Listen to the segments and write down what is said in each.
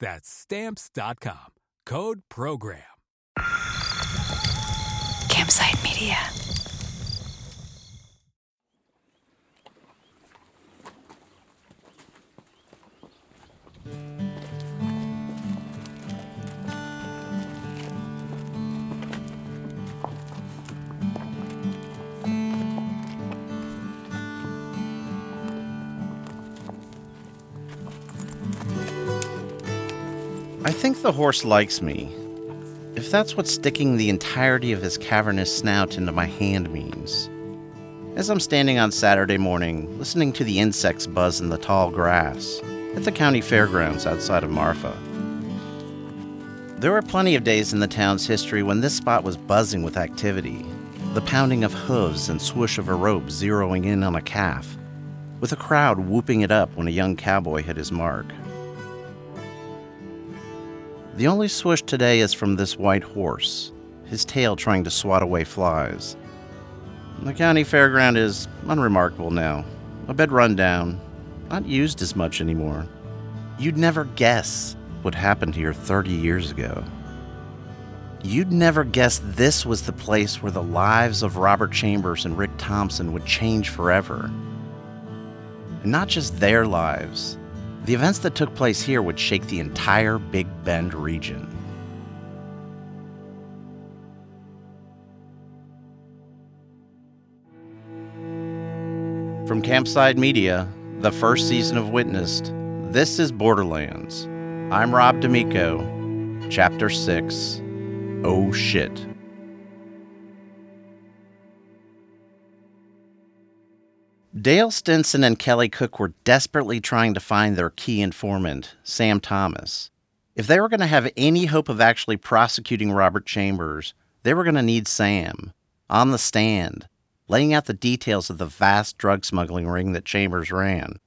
That's stamps.com. Code program. Campside Media. I think the horse likes me. If that's what sticking the entirety of his cavernous snout into my hand means. As I'm standing on Saturday morning, listening to the insects buzz in the tall grass at the county fairgrounds outside of Marfa. There were plenty of days in the town's history when this spot was buzzing with activity the pounding of hooves and swoosh of a rope zeroing in on a calf, with a crowd whooping it up when a young cowboy hit his mark. The only swoosh today is from this white horse, his tail trying to swat away flies. The county fairground is unremarkable now, a bit run down, not used as much anymore. You'd never guess what happened here 30 years ago. You'd never guess this was the place where the lives of Robert Chambers and Rick Thompson would change forever. And not just their lives, the events that took place here would shake the entire Big Bend region. From Campside Media, the first season of Witnessed, this is Borderlands. I'm Rob D'Amico, Chapter 6 Oh Shit. Dale Stinson and Kelly Cook were desperately trying to find their key informant, Sam Thomas. If they were going to have any hope of actually prosecuting Robert Chambers, they were going to need Sam, on the stand, laying out the details of the vast drug smuggling ring that Chambers ran.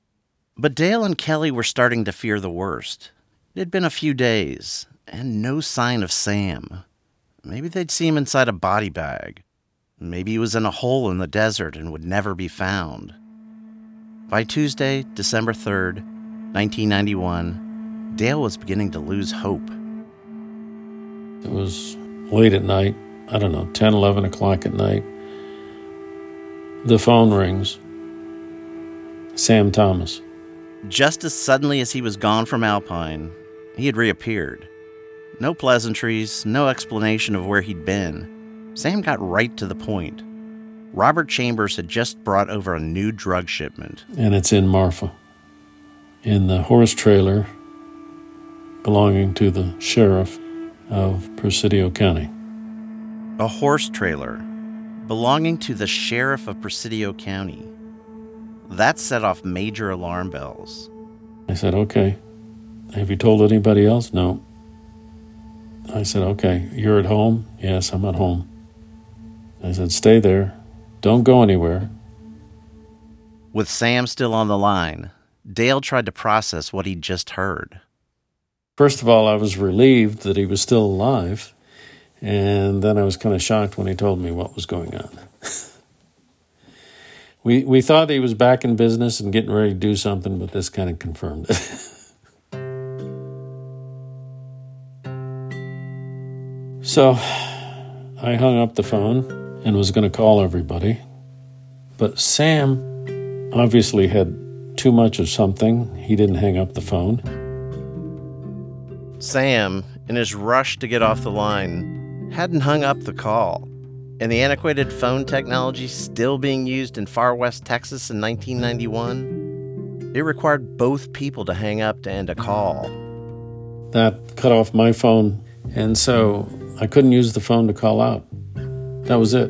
But Dale and Kelly were starting to fear the worst. It had been a few days, and no sign of Sam. Maybe they'd see him inside a body bag. Maybe he was in a hole in the desert and would never be found. By Tuesday, December 3rd, 1991, Dale was beginning to lose hope. It was late at night, I don't know, 10, 11 o'clock at night. The phone rings. Sam Thomas. Just as suddenly as he was gone from Alpine, he had reappeared. No pleasantries, no explanation of where he'd been. Sam got right to the point. Robert Chambers had just brought over a new drug shipment. And it's in Marfa, in the horse trailer belonging to the sheriff of Presidio County. A horse trailer belonging to the sheriff of Presidio County. That set off major alarm bells. I said, okay. Have you told anybody else? No. I said, okay. You're at home? Yes, I'm at home. I said, stay there. Don't go anywhere. With Sam still on the line, Dale tried to process what he'd just heard. First of all, I was relieved that he was still alive. And then I was kind of shocked when he told me what was going on. we, we thought he was back in business and getting ready to do something, but this kind of confirmed it. so I hung up the phone and was going to call everybody. But Sam obviously had too much of something. He didn't hang up the phone. Sam, in his rush to get off the line, hadn't hung up the call. And the antiquated phone technology still being used in far west Texas in 1991, it required both people to hang up to end a call. That cut off my phone, and so I couldn't use the phone to call out. That was it.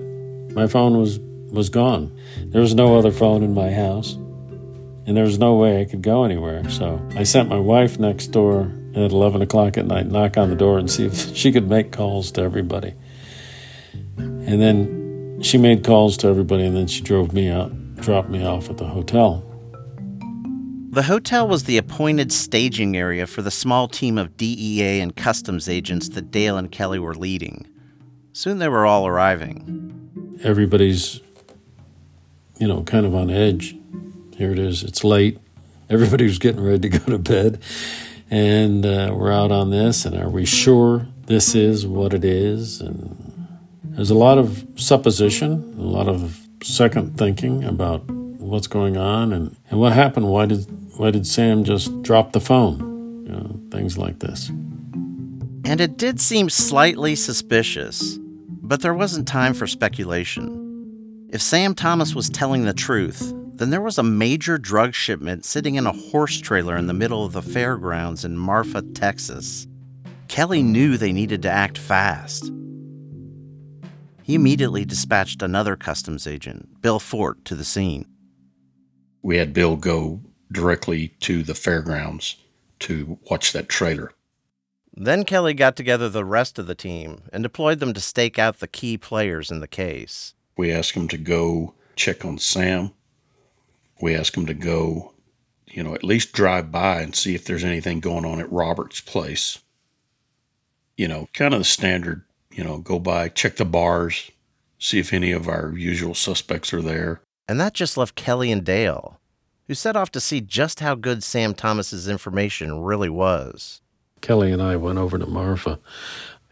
My phone was was gone. There was no other phone in my house, and there was no way I could go anywhere. So I sent my wife next door at 11 o'clock at night, knock on the door and see if she could make calls to everybody. And then she made calls to everybody, and then she drove me out, dropped me off at the hotel. The hotel was the appointed staging area for the small team of DEA and customs agents that Dale and Kelly were leading. Soon they were all arriving. Everybody's, you know, kind of on edge. Here it is. It's late. Everybody's getting ready to go to bed. And uh, we're out on this. And are we sure this is what it is? And there's a lot of supposition, a lot of second thinking about what's going on and, and what happened. Why did why did Sam just drop the phone? You know, things like this. And it did seem slightly suspicious. But there wasn't time for speculation. If Sam Thomas was telling the truth, then there was a major drug shipment sitting in a horse trailer in the middle of the fairgrounds in Marfa, Texas. Kelly knew they needed to act fast. He immediately dispatched another customs agent, Bill Fort, to the scene. We had Bill go directly to the fairgrounds to watch that trailer. Then Kelly got together the rest of the team and deployed them to stake out the key players in the case. We asked him to go check on Sam. We asked him to go, you know, at least drive by and see if there's anything going on at Robert's place. You know, kind of the standard, you know, go by, check the bars, see if any of our usual suspects are there. And that just left Kelly and Dale, who set off to see just how good Sam Thomas's information really was. Kelly and I went over to Marfa.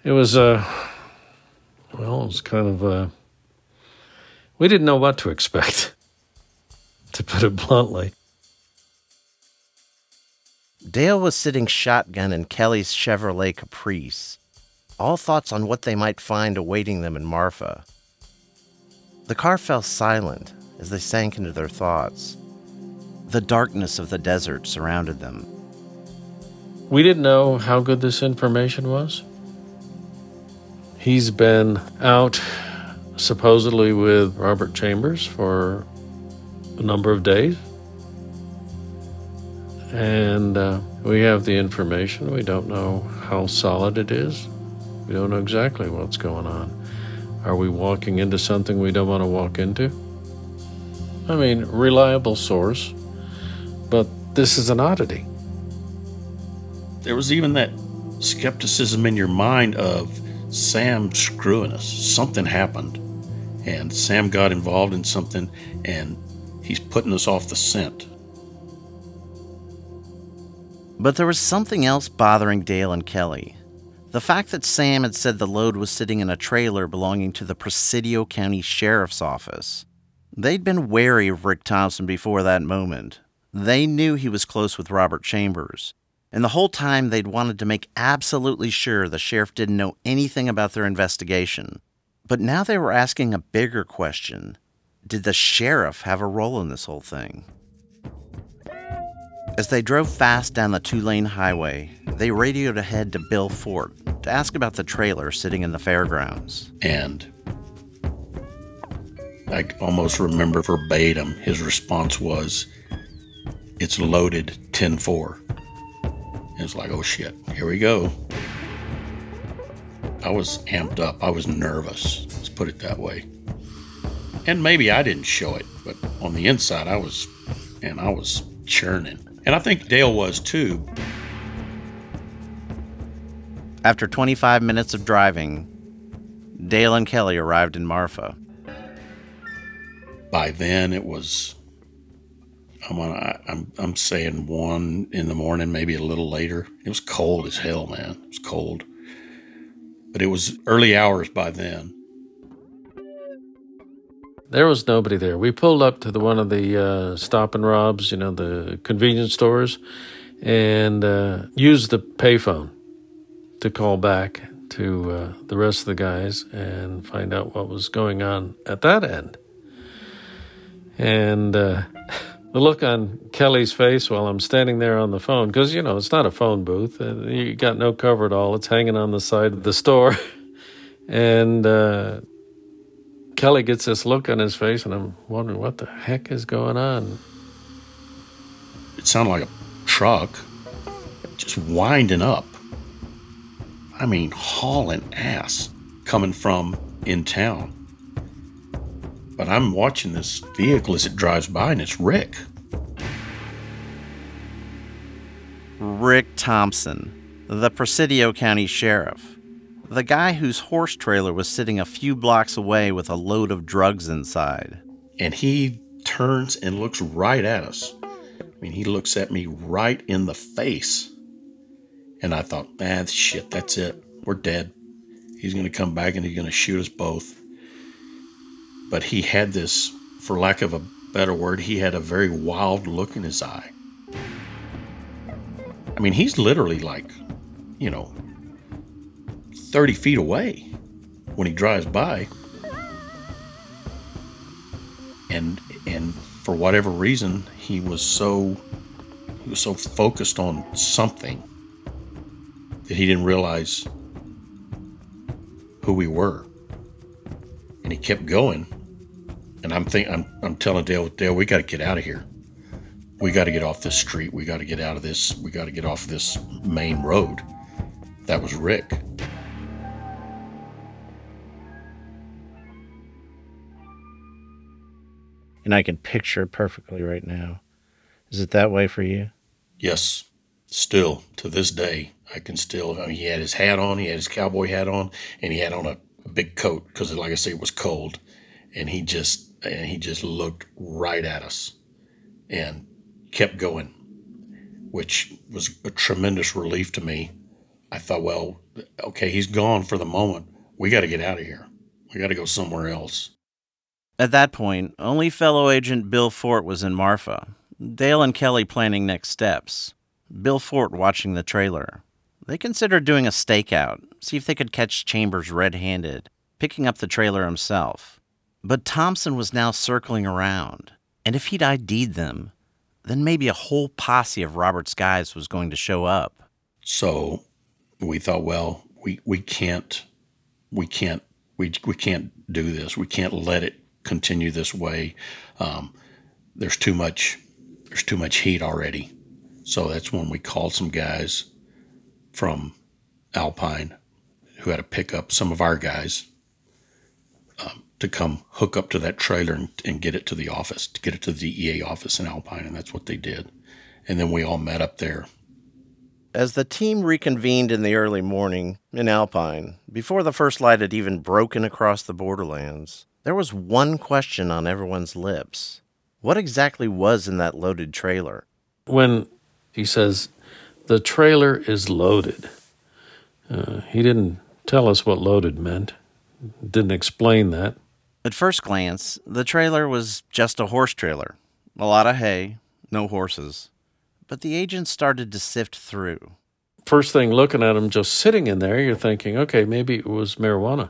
It was, uh, well, it was kind of, uh, we didn't know what to expect, to put it bluntly. Dale was sitting shotgun in Kelly's Chevrolet Caprice, all thoughts on what they might find awaiting them in Marfa. The car fell silent as they sank into their thoughts. The darkness of the desert surrounded them. We didn't know how good this information was. He's been out supposedly with Robert Chambers for a number of days. And uh, we have the information. We don't know how solid it is. We don't know exactly what's going on. Are we walking into something we don't want to walk into? I mean, reliable source, but this is an oddity. There was even that skepticism in your mind of Sam screwing us. Something happened, and Sam got involved in something, and he's putting us off the scent. But there was something else bothering Dale and Kelly. The fact that Sam had said the load was sitting in a trailer belonging to the Presidio County Sheriff's Office. They'd been wary of Rick Thompson before that moment. They knew he was close with Robert Chambers. And the whole time they'd wanted to make absolutely sure the sheriff didn't know anything about their investigation. But now they were asking a bigger question Did the sheriff have a role in this whole thing? As they drove fast down the two lane highway, they radioed ahead to Bill Fort to ask about the trailer sitting in the fairgrounds. And I almost remember verbatim his response was, It's loaded 10 4. It's like, oh shit, here we go. I was amped up. I was nervous. Let's put it that way. And maybe I didn't show it, but on the inside, I was, and I was churning. And I think Dale was too. After 25 minutes of driving, Dale and Kelly arrived in Marfa. By then, it was I'm on, I, I'm I'm saying one in the morning, maybe a little later. It was cold as hell, man. It was cold, but it was early hours by then. There was nobody there. We pulled up to the one of the uh, stop and robs, you know, the convenience stores, and uh, used the payphone to call back to uh, the rest of the guys and find out what was going on at that end. And uh, the look on Kelly's face while I'm standing there on the phone, because, you know, it's not a phone booth. Uh, you got no cover at all. It's hanging on the side of the store. and uh, Kelly gets this look on his face, and I'm wondering what the heck is going on. It sounded like a truck just winding up. I mean, hauling ass coming from in town. But I'm watching this vehicle as it drives by, and it's Rick. Rick Thompson, the Presidio County Sheriff. The guy whose horse trailer was sitting a few blocks away with a load of drugs inside. And he turns and looks right at us. I mean, he looks at me right in the face. And I thought, man, shit, that's it. We're dead. He's going to come back and he's going to shoot us both but he had this, for lack of a better word, he had a very wild look in his eye. I mean, he's literally like, you know, 30 feet away when he drives by. And and for whatever reason, he was so he was so focused on something that he didn't realize who we were. And he kept going and I'm think I'm I'm telling Dale, Dale, we got to get out of here. We got to get off this street. We got to get out of this. We got to get off this main road. That was Rick. And I can picture it perfectly right now. Is it that way for you? Yes. Still, to this day, I can still. I mean, he had his hat on, he had his cowboy hat on, and he had on a, a big coat because, like I say, it was cold. And he just and he just looked right at us and kept going, which was a tremendous relief to me. I thought, well, okay, he's gone for the moment. We got to get out of here. We got to go somewhere else. At that point, only fellow agent Bill Fort was in Marfa. Dale and Kelly planning next steps. Bill Fort watching the trailer. They considered doing a stakeout, see if they could catch Chambers red handed, picking up the trailer himself. But Thompson was now circling around, and if he'd ID'd them, then maybe a whole posse of Robert's guys was going to show up. So we thought, well, we, we can't we can't we, we can't do this. We can't let it continue this way. Um, there's too much there's too much heat already. So that's when we called some guys from Alpine who had to pick up some of our guys to come hook up to that trailer and, and get it to the office, to get it to the DEA office in Alpine. And that's what they did. And then we all met up there. As the team reconvened in the early morning in Alpine, before the first light had even broken across the borderlands, there was one question on everyone's lips. What exactly was in that loaded trailer? When he says, the trailer is loaded, uh, he didn't tell us what loaded meant, didn't explain that. At first glance, the trailer was just a horse trailer. A lot of hay, no horses. But the agent started to sift through. First thing looking at him just sitting in there, you're thinking, okay, maybe it was marijuana.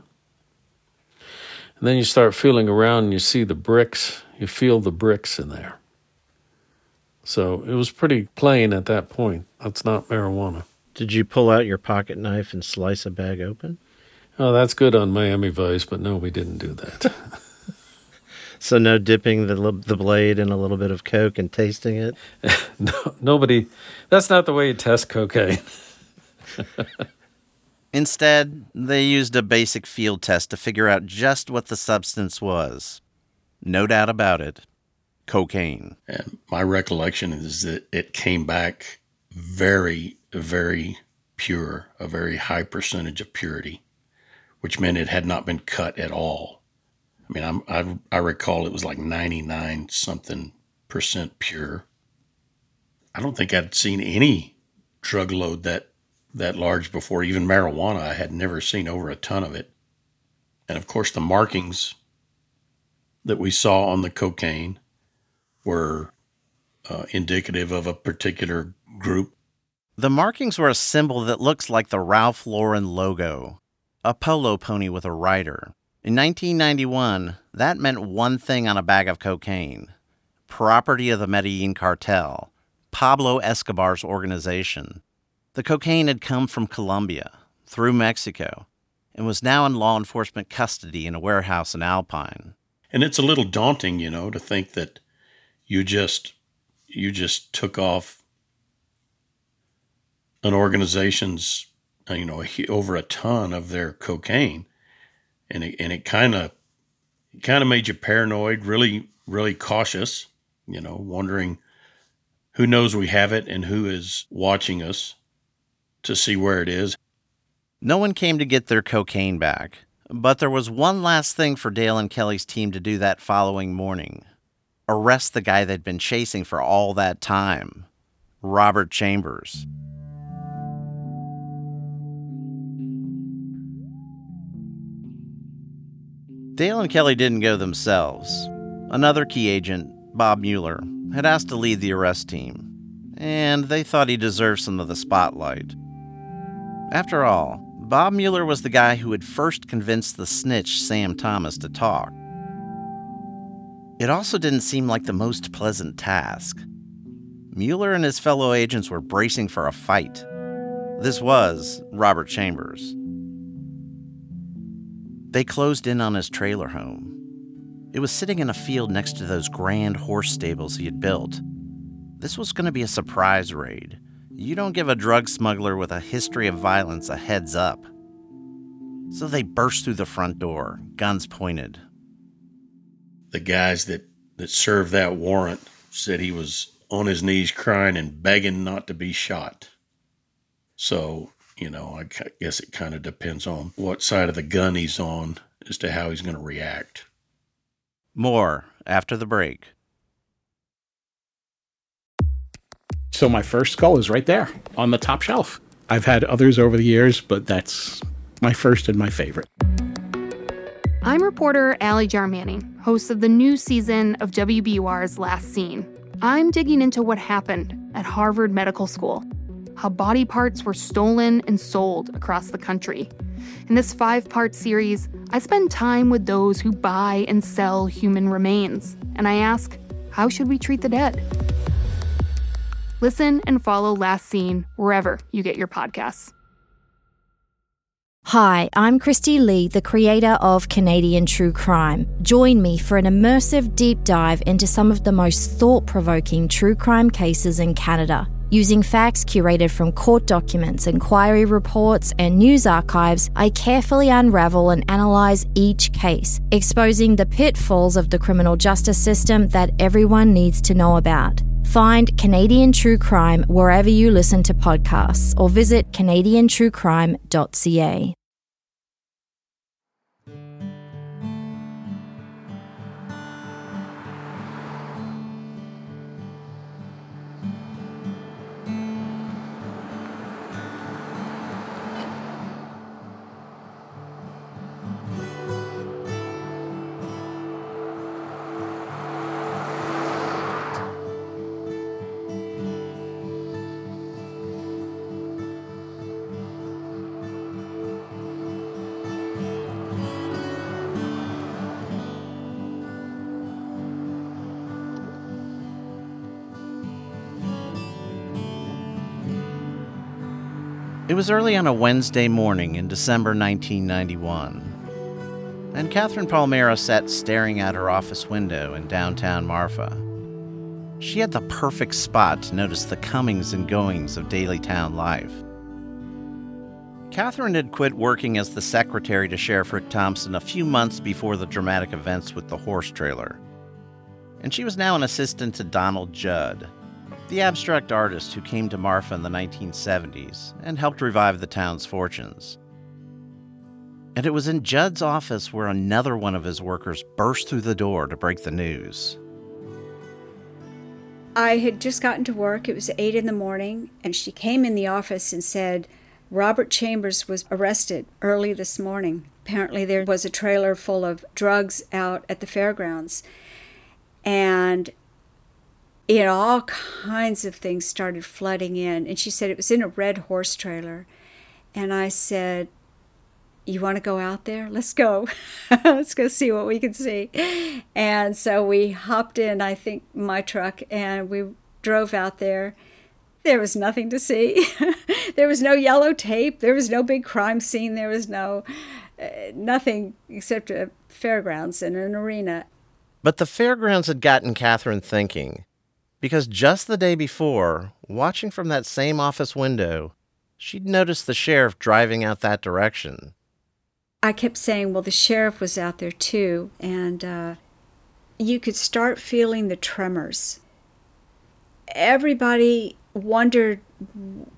And then you start feeling around and you see the bricks, you feel the bricks in there. So it was pretty plain at that point. That's not marijuana. Did you pull out your pocket knife and slice a bag open? Oh, that's good on Miami Vice, but no, we didn't do that. so no dipping the the blade in a little bit of coke and tasting it. no, nobody. That's not the way you test cocaine. Instead, they used a basic field test to figure out just what the substance was. No doubt about it, cocaine. And my recollection is that it came back very, very pure, a very high percentage of purity which meant it had not been cut at all. I mean, I'm, I, I recall it was like 99 something percent pure. I don't think I'd seen any drug load that that large before. Even marijuana, I had never seen over a ton of it. And of course, the markings that we saw on the cocaine were uh, indicative of a particular group. The markings were a symbol that looks like the Ralph Lauren logo a polo pony with a rider. In 1991, that meant one thing on a bag of cocaine property of the Medellin cartel, Pablo Escobar's organization. The cocaine had come from Colombia, through Mexico, and was now in law enforcement custody in a warehouse in Alpine. And it's a little daunting, you know, to think that you just you just took off an organization's Uh, you know over a ton of their cocaine. And it, and it kind of kind of made you paranoid really really cautious you know wondering who knows we have it and who is watching us to see where it is. No one came to get their cocaine back but there was one last thing for dale and kelly's team to do that following morning. Arrest the guy they'd been chasing for all that time robert chambers Dale and Kelly didn't go themselves. Another key agent, Bob Mueller, had asked to lead the arrest team, and they thought he deserved some of the spotlight. After all, Bob Mueller was the guy who had first convinced the snitch Sam Thomas to talk. It also didn't seem like the most pleasant task. Mueller and his fellow agents were bracing for a fight. This was Robert Chambers. They closed in on his trailer home. It was sitting in a field next to those grand horse stables he had built. This was going to be a surprise raid. You don't give a drug smuggler with a history of violence a heads up. So they burst through the front door, guns pointed. The guys that, that served that warrant said he was on his knees crying and begging not to be shot. So you know, I guess it kind of depends on what side of the gun he's on as to how he's going to react. More after the break. So my first skull is right there on the top shelf. I've had others over the years, but that's my first and my favorite. I'm reporter Ally Jarmanning, host of the new season of WBUR's Last Seen. I'm digging into what happened at Harvard Medical School how body parts were stolen and sold across the country. In this five part series, I spend time with those who buy and sell human remains, and I ask, how should we treat the dead? Listen and follow Last Seen wherever you get your podcasts. Hi, I'm Kristi Lee, the creator of Canadian True Crime. Join me for an immersive deep dive into some of the most thought provoking true crime cases in Canada. Using facts curated from court documents, inquiry reports, and news archives, I carefully unravel and analyse each case, exposing the pitfalls of the criminal justice system that everyone needs to know about. Find Canadian True Crime wherever you listen to podcasts or visit CanadianTrueCrime.ca. was early on a Wednesday morning in December 1991, and Catherine Palmera sat staring out her office window in downtown Marfa. She had the perfect spot to notice the comings and goings of daily town life. Catherine had quit working as the secretary to Sheriff Rick Thompson a few months before the dramatic events with the horse trailer, and she was now an assistant to Donald Judd, the abstract artist who came to Marfa in the 1970s and helped revive the town's fortunes. And it was in Judd's office where another one of his workers burst through the door to break the news. I had just gotten to work. It was 8 in the morning, and she came in the office and said, Robert Chambers was arrested early this morning. Apparently, there was a trailer full of drugs out at the fairgrounds. And and all kinds of things started flooding in. And she said it was in a red horse trailer. And I said, you want to go out there? Let's go. Let's go see what we can see. And so we hopped in, I think, my truck, and we drove out there. There was nothing to see. there was no yellow tape. There was no big crime scene. There was no uh, nothing except a fairgrounds and an arena. But the fairgrounds had gotten Catherine thinking, because just the day before, watching from that same office window, she'd noticed the sheriff driving out that direction. I kept saying, well, the sheriff was out there too, and uh, you could start feeling the tremors. Everybody wondered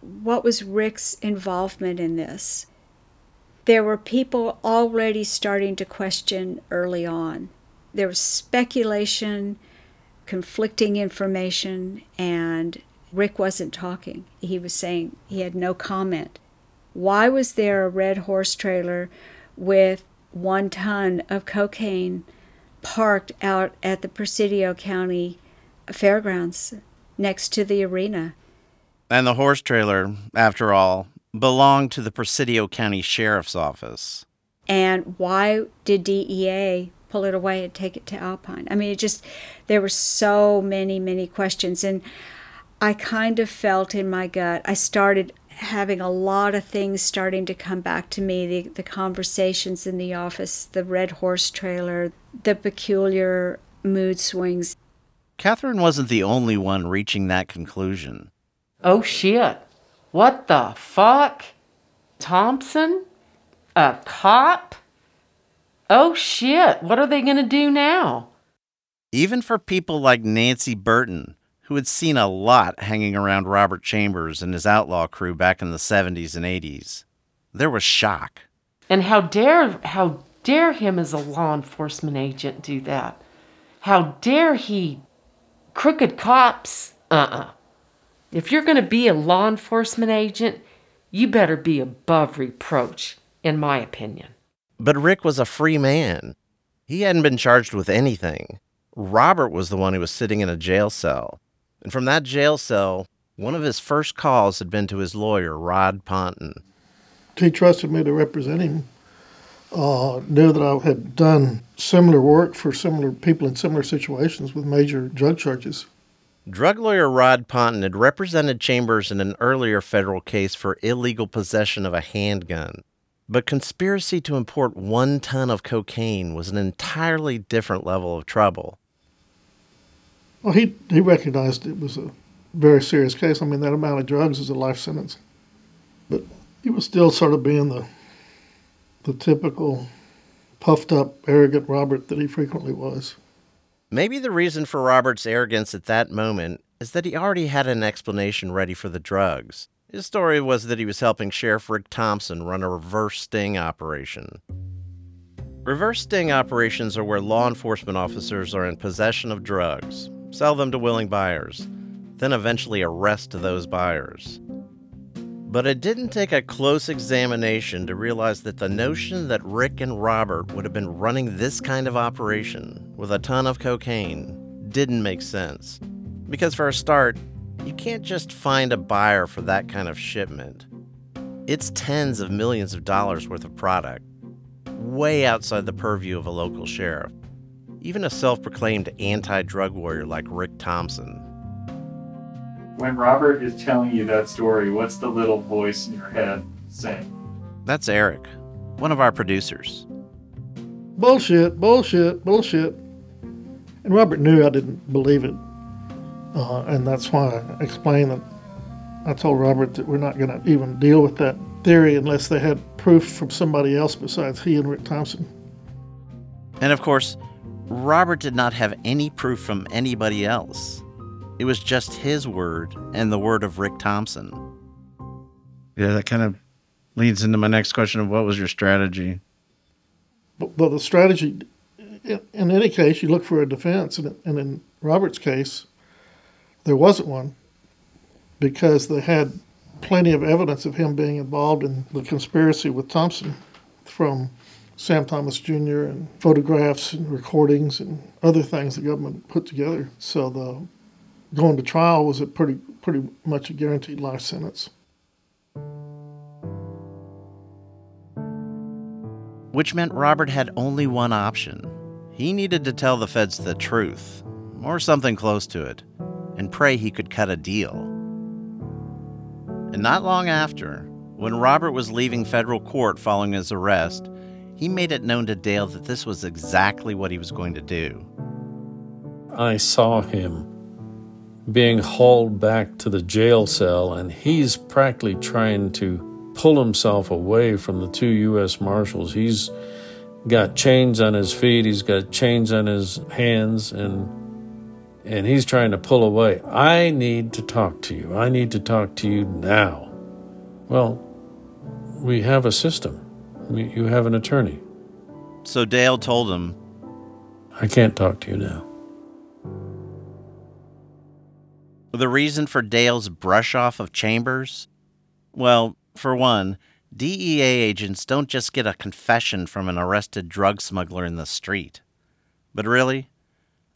what was Rick's involvement in this. There were people already starting to question early on. There was speculation, conflicting information, and Rick wasn't talking. He was saying he had no comment. Why was there a red horse trailer with one ton of cocaine parked out at the Presidio County Fairgrounds next to the arena. And the horse trailer, after all, belonged to the Presidio County Sheriff's Office. And why did DEA pull it away and take it to Alpine? I mean, it just, there were so many, many questions. And I kind of felt in my gut, I started having a lot of things starting to come back to me the, the conversations in the office, the red horse trailer, the peculiar mood swings. Catherine wasn't the only one reaching that conclusion. Oh shit. What the fuck? Thompson? A cop? Oh shit. What are they going to do now? Even for people like Nancy Burton, who had seen a lot hanging around Robert Chambers and his outlaw crew back in the 70s and 80s. There was shock. And how dare how dare him as a law enforcement agent do that? How dare he crooked cops? Uh-uh. If you're going to be a law enforcement agent, you better be above reproach, in my opinion. But Rick was a free man. He hadn't been charged with anything. Robert was the one who was sitting in a jail cell. And from that jail cell, one of his first calls had been to his lawyer, Rod Ponton. He trusted me to represent him. Uh, knew that I had done similar work for similar people in similar situations with major drug charges. Drug lawyer Rod Ponton had represented Chambers in an earlier federal case for illegal possession of a handgun. But conspiracy to import one ton of cocaine was an entirely different level of trouble. Well, he he recognized it was a very serious case. I mean, that amount of drugs is a life sentence. But he was still sort of being the the typical puffed up, arrogant Robert that he frequently was. Maybe the reason for Robert's arrogance at that moment is that he already had an explanation ready for the drugs. His story was that he was helping Sheriff Rick Thompson run a reverse sting operation. Reverse sting operations are where law enforcement officers are in possession of drugs, sell them to willing buyers, then eventually arrest those buyers. But it didn't take a close examination to realize that the notion that Rick and Robert would have been running this kind of operation with a ton of cocaine didn't make sense. Because for a start, you can't just find a buyer for that kind of shipment. It's tens of millions of dollars worth of product, way outside the purview of a local sheriff even a self proclaimed anti drug warrior like Rick Thompson. When Robert is telling you that story, what's the little voice in your head saying? That's Eric, one of our producers. Bullshit, bullshit, bullshit. And Robert knew I didn't believe it. Uh, and that's why I explained that I told Robert that we're not going to even deal with that theory unless they had proof from somebody else besides he and Rick Thompson. And of course, Robert did not have any proof from anybody else. It was just his word and the word of Rick Thompson. Yeah, that kind of leads into my next question of what was your strategy? But, but the strategy, in, in, any case, you look for a defense. And, and in Robert's case, there wasn't one because they had plenty of evidence of him being involved in the conspiracy with Thompson from Sam Thomas Jr. and photographs and recordings and other things the government put together. So the going to trial was a pretty pretty much a guaranteed life sentence. which meant Robert had only one option. He needed to tell the feds the truth, or something close to it, and pray he could cut a deal. And not long after, when Robert was leaving federal court following his arrest, he made it known to Dale that this was exactly what he was going to do. I saw him being hauled back to the jail cell, and he's practically trying to pull himself away from the two U.S. Marshals. He's got chains on his feet, he's got chains on his hands, and and he's trying to pull away. I need to talk to you. I need to talk to you now. Well, we have a system. You have an attorney. So Dale told him, I can't talk to you now. The reason for Dale's brush off of Chambers? Well, for one, DEA agents don't just get a confession from an arrested drug smuggler in the street. But really,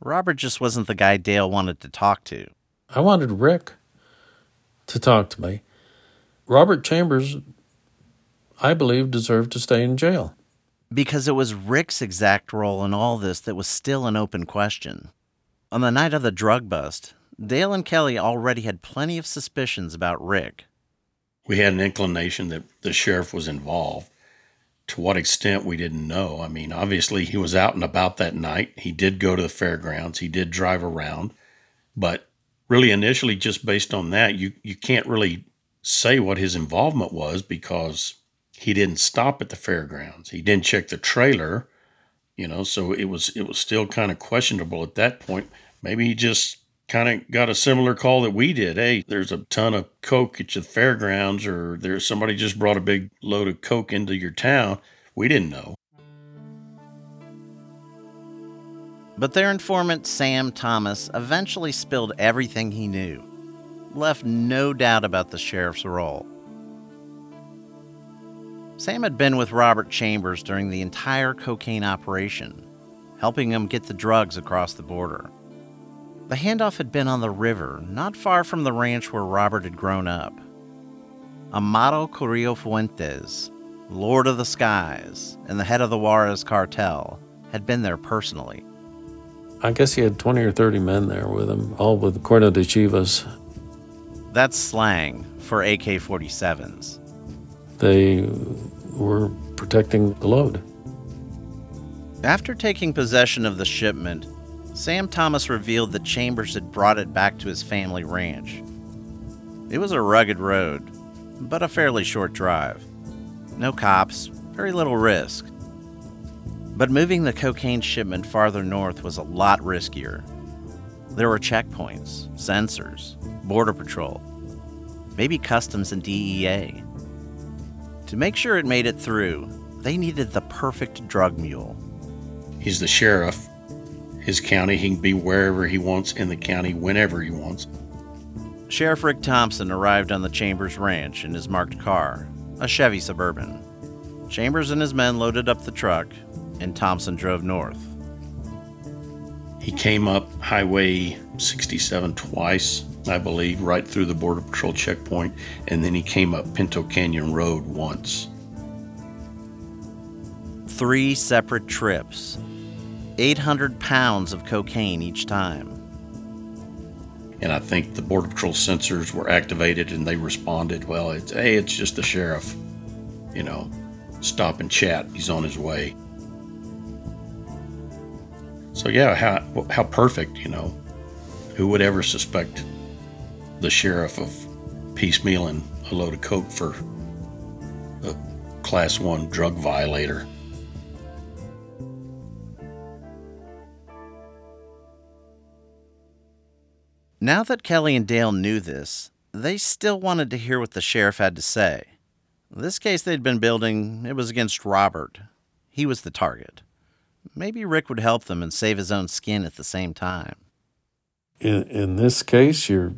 Robert just wasn't the guy Dale wanted to talk to. I wanted Rick to talk to me. Robert Chambers, I believe, deserved to stay in jail. Because it was Rick's exact role in all this that was still an open question. On the night of the drug bust, Dale and Kelly already had plenty of suspicions about Rick. We had an inclination that the sheriff was involved. To what extent, we didn't know. I mean, obviously, he was out and about that night. He did go to the fairgrounds, he did drive around. But really, initially, just based on that, you, you can't really say what his involvement was because he didn't stop at the fairgrounds. He didn't check the trailer, you know, so it was it was still kind of questionable at that point. Maybe he just kind of got a similar call that we did. Hey, there's a ton of coke at your fairgrounds, or there's somebody just brought a big load of coke into your town. We didn't know. But their informant, Sam Thomas, eventually spilled everything he knew, left no doubt about the sheriff's role. Sam had been with Robert Chambers during the entire cocaine operation, helping him get the drugs across the border. The handoff had been on the river, not far from the ranch where Robert had grown up. Amado Carrillo Fuentes, Lord of the Skies, and the head of the Juarez cartel, had been there personally. I guess he had 20 or 30 men there with him, all with Cuerno de Chivas. That's slang for AK 47s. They were protecting the load. After taking possession of the shipment, Sam Thomas revealed that Chambers had brought it back to his family ranch. It was a rugged road, but a fairly short drive. No cops, very little risk. But moving the cocaine shipment farther north was a lot riskier. There were checkpoints, sensors, border patrol, maybe customs and DEA. To make sure it made it through, they needed the perfect drug mule. He's the sheriff. His county, he can be wherever he wants in the county whenever he wants. Sheriff Rick Thompson arrived on the Chambers Ranch in his marked car, a Chevy Suburban. Chambers and his men loaded up the truck, and Thompson drove north. He came up Highway 67 twice, I believe, right through the Border Patrol checkpoint, and then he came up Pinto Canyon Road once. Three separate trips, 800 pounds of cocaine each time. And I think the Border Patrol sensors were activated and they responded, well, it's, hey, it's just the sheriff. You know, stop and chat. He's on his way. So, yeah, how, how perfect, you know. Who would ever suspect the sheriff of piecemealing a load of coke for a class one drug violator? Now that Kelly and Dale knew this, they still wanted to hear what the sheriff had to say. This case they'd been building, it was against Robert. He was the target. Maybe Rick would help them and save his own skin at the same time. In, in this case, you're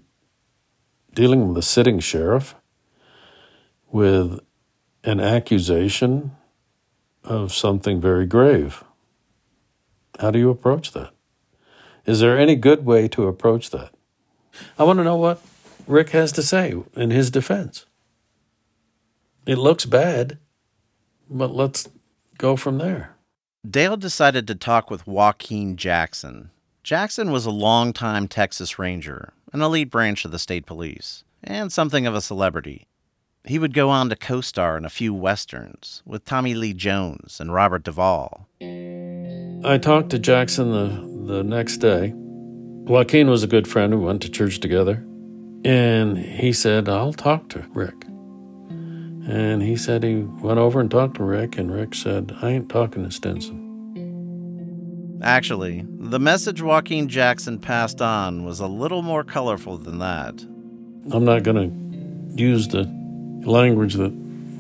dealing with a sitting sheriff with an accusation of something very grave. How do you approach that? Is there any good way to approach that? I want to know what Rick has to say in his defense. It looks bad, but let's go from there. Dale decided to talk with Joaquin Jackson. Jackson was a longtime Texas Ranger, an elite branch of the state police, and something of a celebrity. He would go on to co star in a few westerns with Tommy Lee Jones and Robert Duvall. I talked to Jackson the, the next day. Joaquin was a good friend. We went to church together. And he said, I'll talk to Rick. And he said he went over and talked to Rick, and Rick said, I ain't talking to Stinson. Actually, the message Joaquin Jackson passed on was a little more colorful than that. I'm not going to use the language that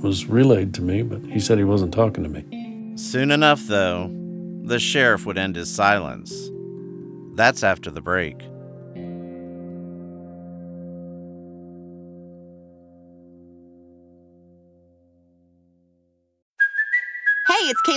was relayed to me, but he said he wasn't talking to me. Soon enough, though, the sheriff would end his silence. That's after the break.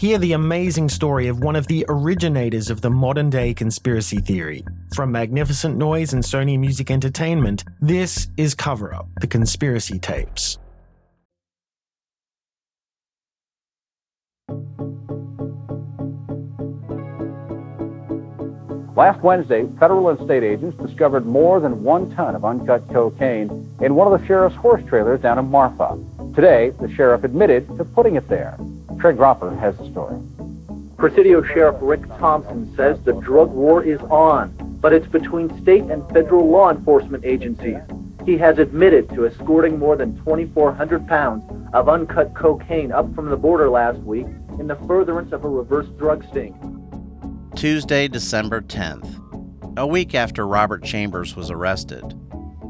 Hear the amazing story of one of the originators of the modern day conspiracy theory. From Magnificent Noise and Sony Music Entertainment, this is Cover Up The Conspiracy Tapes. Last Wednesday, federal and state agents discovered more than one ton of uncut cocaine in one of the sheriff's horse trailers down in Marfa. Today, the sheriff admitted to putting it there. Craig Roper has the story. Presidio Sheriff Rick Thompson says the drug war is on, but it's between state and federal law enforcement agencies. He has admitted to escorting more than 2,400 pounds of uncut cocaine up from the border last week in the furtherance of a reverse drug sting. Tuesday, December 10th, a week after Robert Chambers was arrested.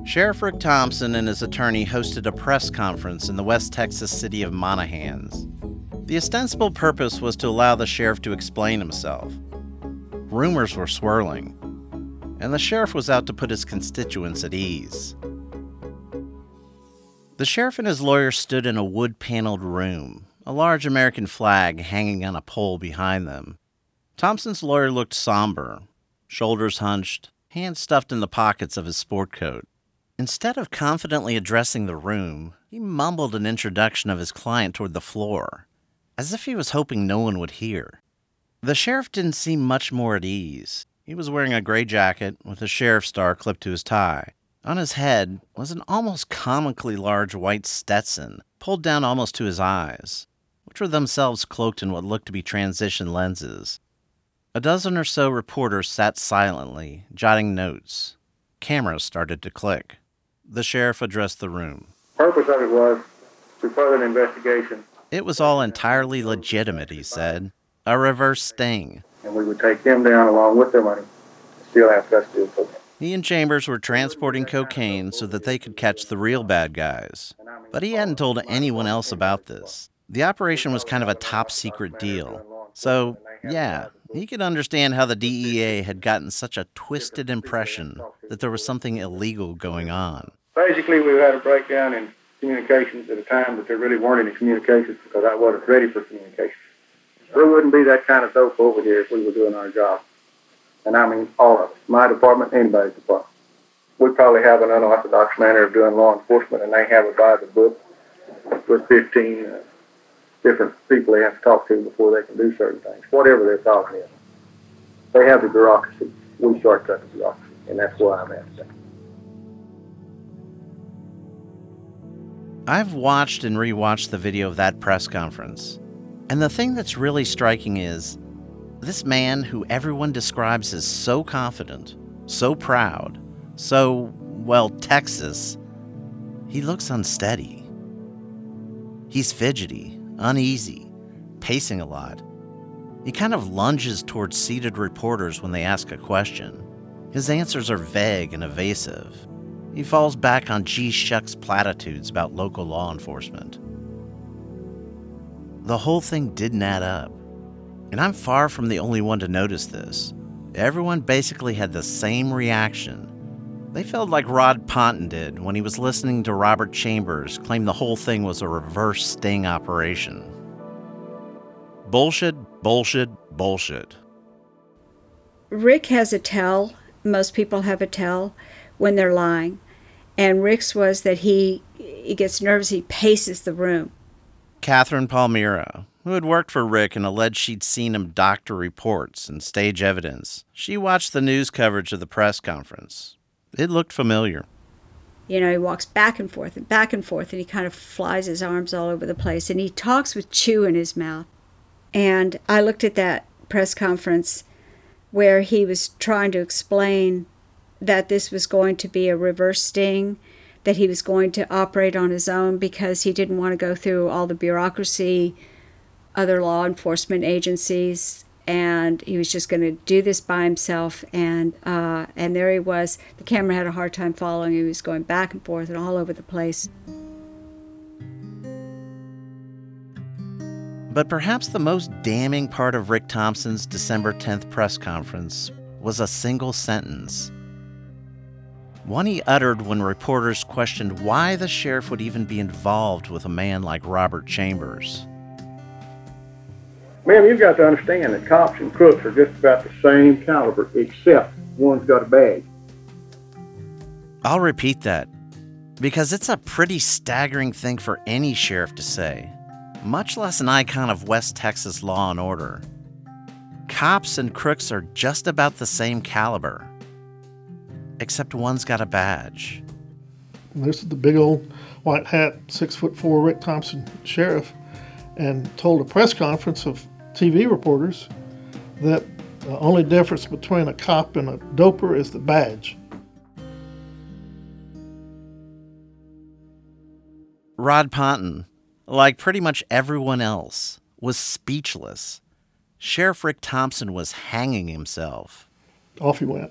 Sheriff Rick Thompson and his attorney hosted a press conference in the West Texas city of Monahans. The ostensible purpose was to allow the sheriff to explain himself. Rumors were swirling, and the sheriff was out to put his constituents at ease. The sheriff and his lawyer stood in a wood paneled room, a large American flag hanging on a pole behind them. Thompson's lawyer looked somber, shoulders hunched, hands stuffed in the pockets of his sport coat. Instead of confidently addressing the room, he mumbled an introduction of his client toward the floor, as if he was hoping no one would hear. The sheriff didn't seem much more at ease. He was wearing a gray jacket with a sheriff star clipped to his tie. On his head was an almost comically large white Stetson, pulled down almost to his eyes, which were themselves cloaked in what looked to be transition lenses. A dozen or so reporters sat silently, jotting notes. Cameras started to click. The sheriff addressed the room. Purpose of it was to further an investigation, It was all entirely legitimate, he said. A reverse sting. and we would take them down along with their money, still have custody of them. He and Chambers were transporting cocaine so that they could catch the real bad guys. But he hadn't told anyone else about this. The operation was kind of a top secret deal. So, yeah, he could understand how the DEA had gotten such a twisted impression that there was something illegal going on. Basically, we had a breakdown in communications at a time that there really weren't any communications because I wasn't ready for communications. There wouldn't be that kind of dope over here if we were doing our job. And I mean all of us, my department, anybody's department. We probably have an unorthodox manner of doing law enforcement, and they have a by the book with 15 uh, different people they have to talk to before they can do certain things, whatever their problem is. They have the bureaucracy. We shortcut the bureaucracy, and that's where I'm at today. I've watched and rewatched the video of that press conference. And the thing that's really striking is this man who everyone describes as so confident, so proud, so, well, Texas, he looks unsteady. He's fidgety, uneasy, pacing a lot. He kind of lunges towards seated reporters when they ask a question. His answers are vague and evasive. He falls back on G shucks platitudes about local law enforcement. The whole thing didn't add up. And I'm far from the only one to notice this. Everyone basically had the same reaction. They felt like Rod Ponton did when he was listening to Robert Chambers claim the whole thing was a reverse sting operation. Bullshit, bullshit, bullshit. Rick has a tell. Most people have a tell when they're lying. And Rick's was that he he gets nervous, he paces the room. Catherine Palmyra, who had worked for Rick and alleged she'd seen him doctor reports and stage evidence, she watched the news coverage of the press conference. It looked familiar. You know, he walks back and forth and back and forth, and he kind of flies his arms all over the place, and he talks with chew in his mouth. And I looked at that press conference where he was trying to explain that this was going to be a reverse sting, that he was going to operate on his own because he didn't want to go through all the bureaucracy, other law enforcement agencies, and he was just going to do this by himself. And uh, and there he was. The camera had a hard time following. Him, he was going back and forth and all over the place. But perhaps the most damning part of Rick Thompson's December 10th press conference was a single sentence. One he uttered when reporters questioned why the sheriff would even be involved with a man like Robert Chambers. Ma'am, you've got to understand that cops and crooks are just about the same caliber, except one's got a badge. I'll repeat that because it's a pretty staggering thing for any sheriff to say, much less an icon of West Texas law and order. Cops and crooks are just about the same caliber, except one's got a badge. This is the big old white hat, six foot four Rick Thompson sheriff, and told a press conference of TV reporters that the only difference between a cop and a doper is the badge. Rod Ponton, like pretty much everyone else, was speechless. Sheriff Rick Thompson was hanging himself. Off he went.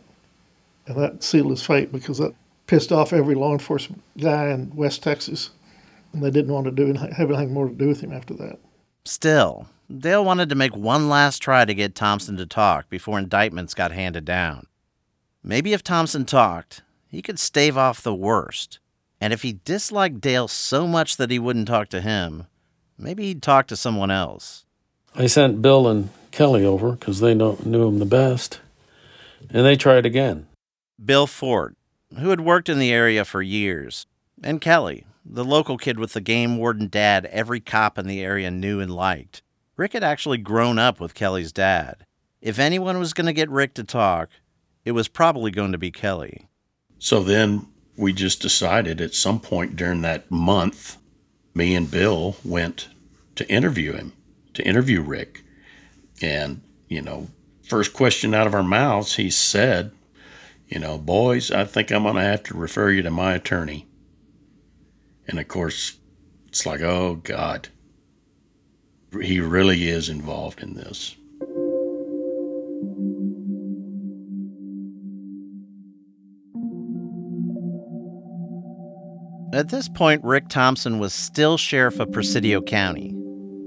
And that sealed his fate because that pissed off every law enforcement guy in West Texas. And they didn't want to do have anything more to do with him after that. Still, Dale wanted to make one last try to get Thompson to talk before indictments got handed down. Maybe if Thompson talked, he could stave off the worst. And if he disliked Dale so much that he wouldn't talk to him, maybe he'd talk to someone else. I sent Bill and Kelly over because they know, knew him the best, and they tried again. Bill Ford, who had worked in the area for years, and Kelly, the local kid with the game warden dad every cop in the area knew and liked. Rick had actually grown up with Kelly's dad. If anyone was going to get Rick to talk, it was probably going to be Kelly. So then we just decided at some point during that month, me and Bill went to interview him, to interview Rick. And, you know, first question out of our mouths, he said, you know, boys, I think I'm going to have to refer you to my attorney. And of course, it's like, oh, God. He really is involved in this. At this point, Rick Thompson was still sheriff of Presidio County,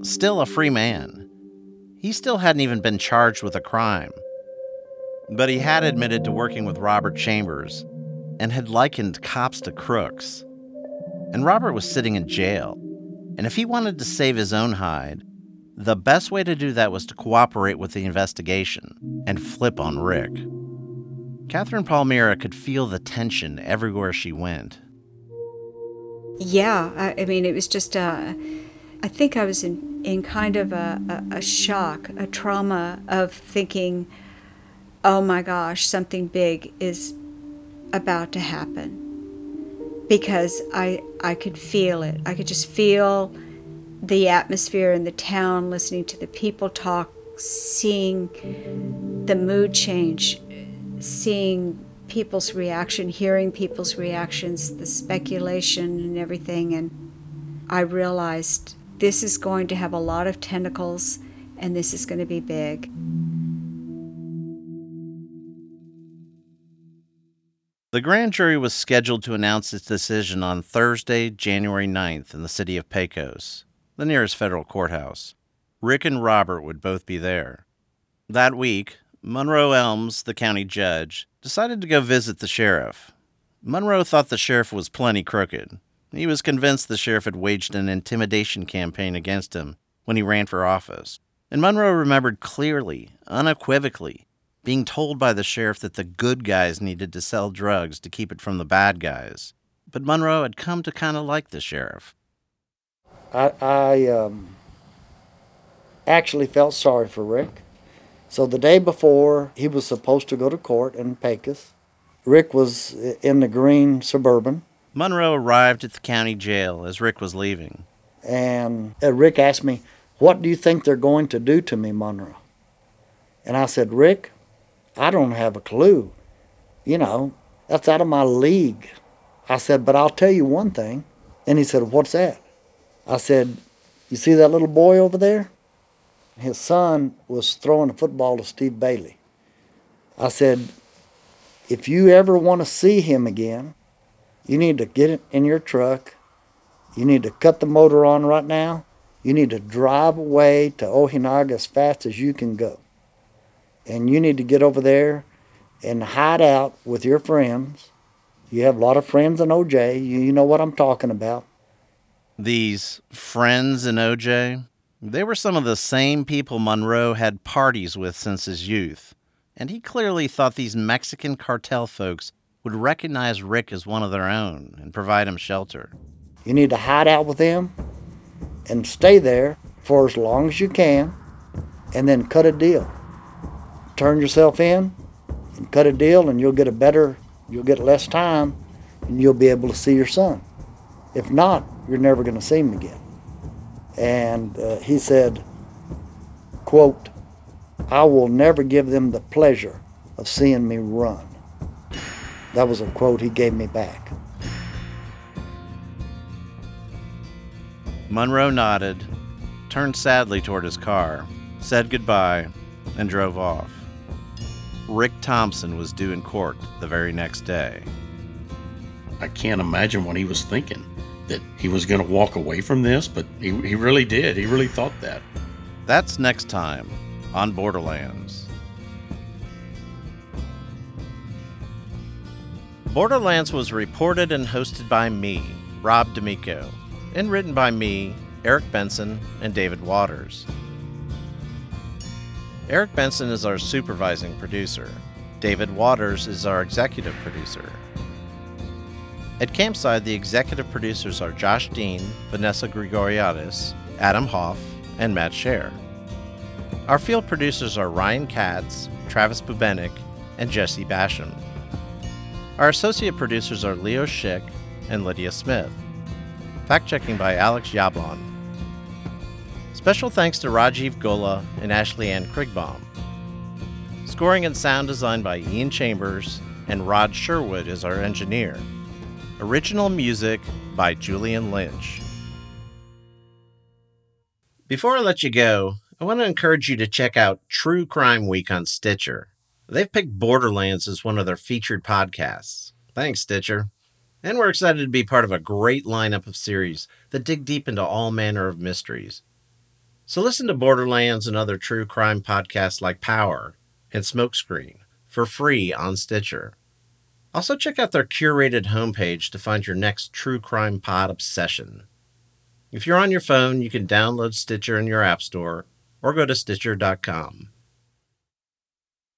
still a free man. He still hadn't even been charged with a crime. But he had admitted to working with Robert Chambers and had likened cops to crooks. And Robert was sitting in jail. And if he wanted to save his own hide, the best way to do that was to cooperate with the investigation and flip on Rick. Catherine Palmyra could feel the tension everywhere she went. Yeah, I, I mean, it was just, uh, I think I was in, in kind of a, a, a shock, a trauma of thinking, oh my gosh, something big is about to happen. Because I, I could feel it. I could just feel the atmosphere in the town, listening to the people talk, seeing the mood change, seeing people's reaction, hearing people's reactions, the speculation and everything. And I realized this is going to have a lot of tentacles and this is going to be big. The grand jury was scheduled to announce its decision on Thursday, January 9th, in the city of Pecos, the nearest federal courthouse. Rick and Robert would both be there. That week, Monroe Elms, the county judge, decided to go visit the sheriff. Monroe thought the sheriff was plenty crooked. He was convinced the sheriff had waged an intimidation campaign against him when he ran for office. And Monroe remembered clearly, unequivocally, being told by the sheriff that the good guys needed to sell drugs to keep it from the bad guys. But Monroe had come to kind of like the sheriff. I, I um, actually felt sorry for Rick. So the day before he was supposed to go to court in Pecos, Rick was in the green Suburban. Monroe arrived at the county jail as Rick was leaving. And uh, Rick asked me, What do you think they're going to do to me, Monroe? And I said, Rick, I don't have a clue. You know, that's out of my league. I said, but I'll tell you one thing. And he said, what's that? I said, you see that little boy over there? His son was throwing a football to Steve Bailey. I said, if you ever want to see him again, you need to get it in your truck. You need to cut the motor on right now. You need to drive away to Ojinaga as fast as you can go and you need to get over there and hide out with your friends. You have a lot of friends in OJ. You, you know what I'm talking about. These friends in OJ, they were some of the same people Monroe had parties with since his youth. And he clearly thought these Mexican cartel folks would recognize Rick as one of their own and provide him shelter. You need to hide out with them and stay there for as long as you can and then cut a deal turn yourself in and cut a deal and you'll get a better you'll get less time and you'll be able to see your son. If not you're never going to see him again. And uh, he said quote i will never give them the pleasure of seeing me run. That was a quote he gave me back. Monroe nodded turned sadly toward his car said goodbye and drove off Rick Thompson was due in court the very next day. I can't imagine what he was thinking that he was going to walk away from this, but he, he really did. He really thought that. That's next time on Borderlands. Borderlands was reported and hosted by me, Rob D'Amico, and written by me, Eric Benson, and David Waters. Eric Benson is our supervising producer. David Waters is our executive producer. At Campside, the executive producers are Josh Dean, Vanessa Grigoriadis, Adam Hoff, and Matt Shaer. Our field producers are Ryan Katz, Travis Bubenik, and Jesse Basham. Our associate producers are Leo Schick and Lydia Smith. Fact checking by Alex Yablon. Special thanks to Rajiv Gola and Ashley Ann Krigbaum. Scoring and sound design by Ian Chambers, and Rod Sherwood is our engineer. Original music by Julian Lynch. Before I let you go, I want to encourage you to check out True Crime Week on Stitcher. They've picked Borderlands as one of their featured podcasts. Thanks, Stitcher. And we're excited to be part of a great lineup of series that dig deep into all manner of mysteries. So listen to Borderlands and other true crime podcasts like Power and Smokescreen for free on Stitcher. Also, check out their curated homepage to find your next true crime pod obsession. If you're on your phone, you can download Stitcher in your App Store or go to Stitcher.com.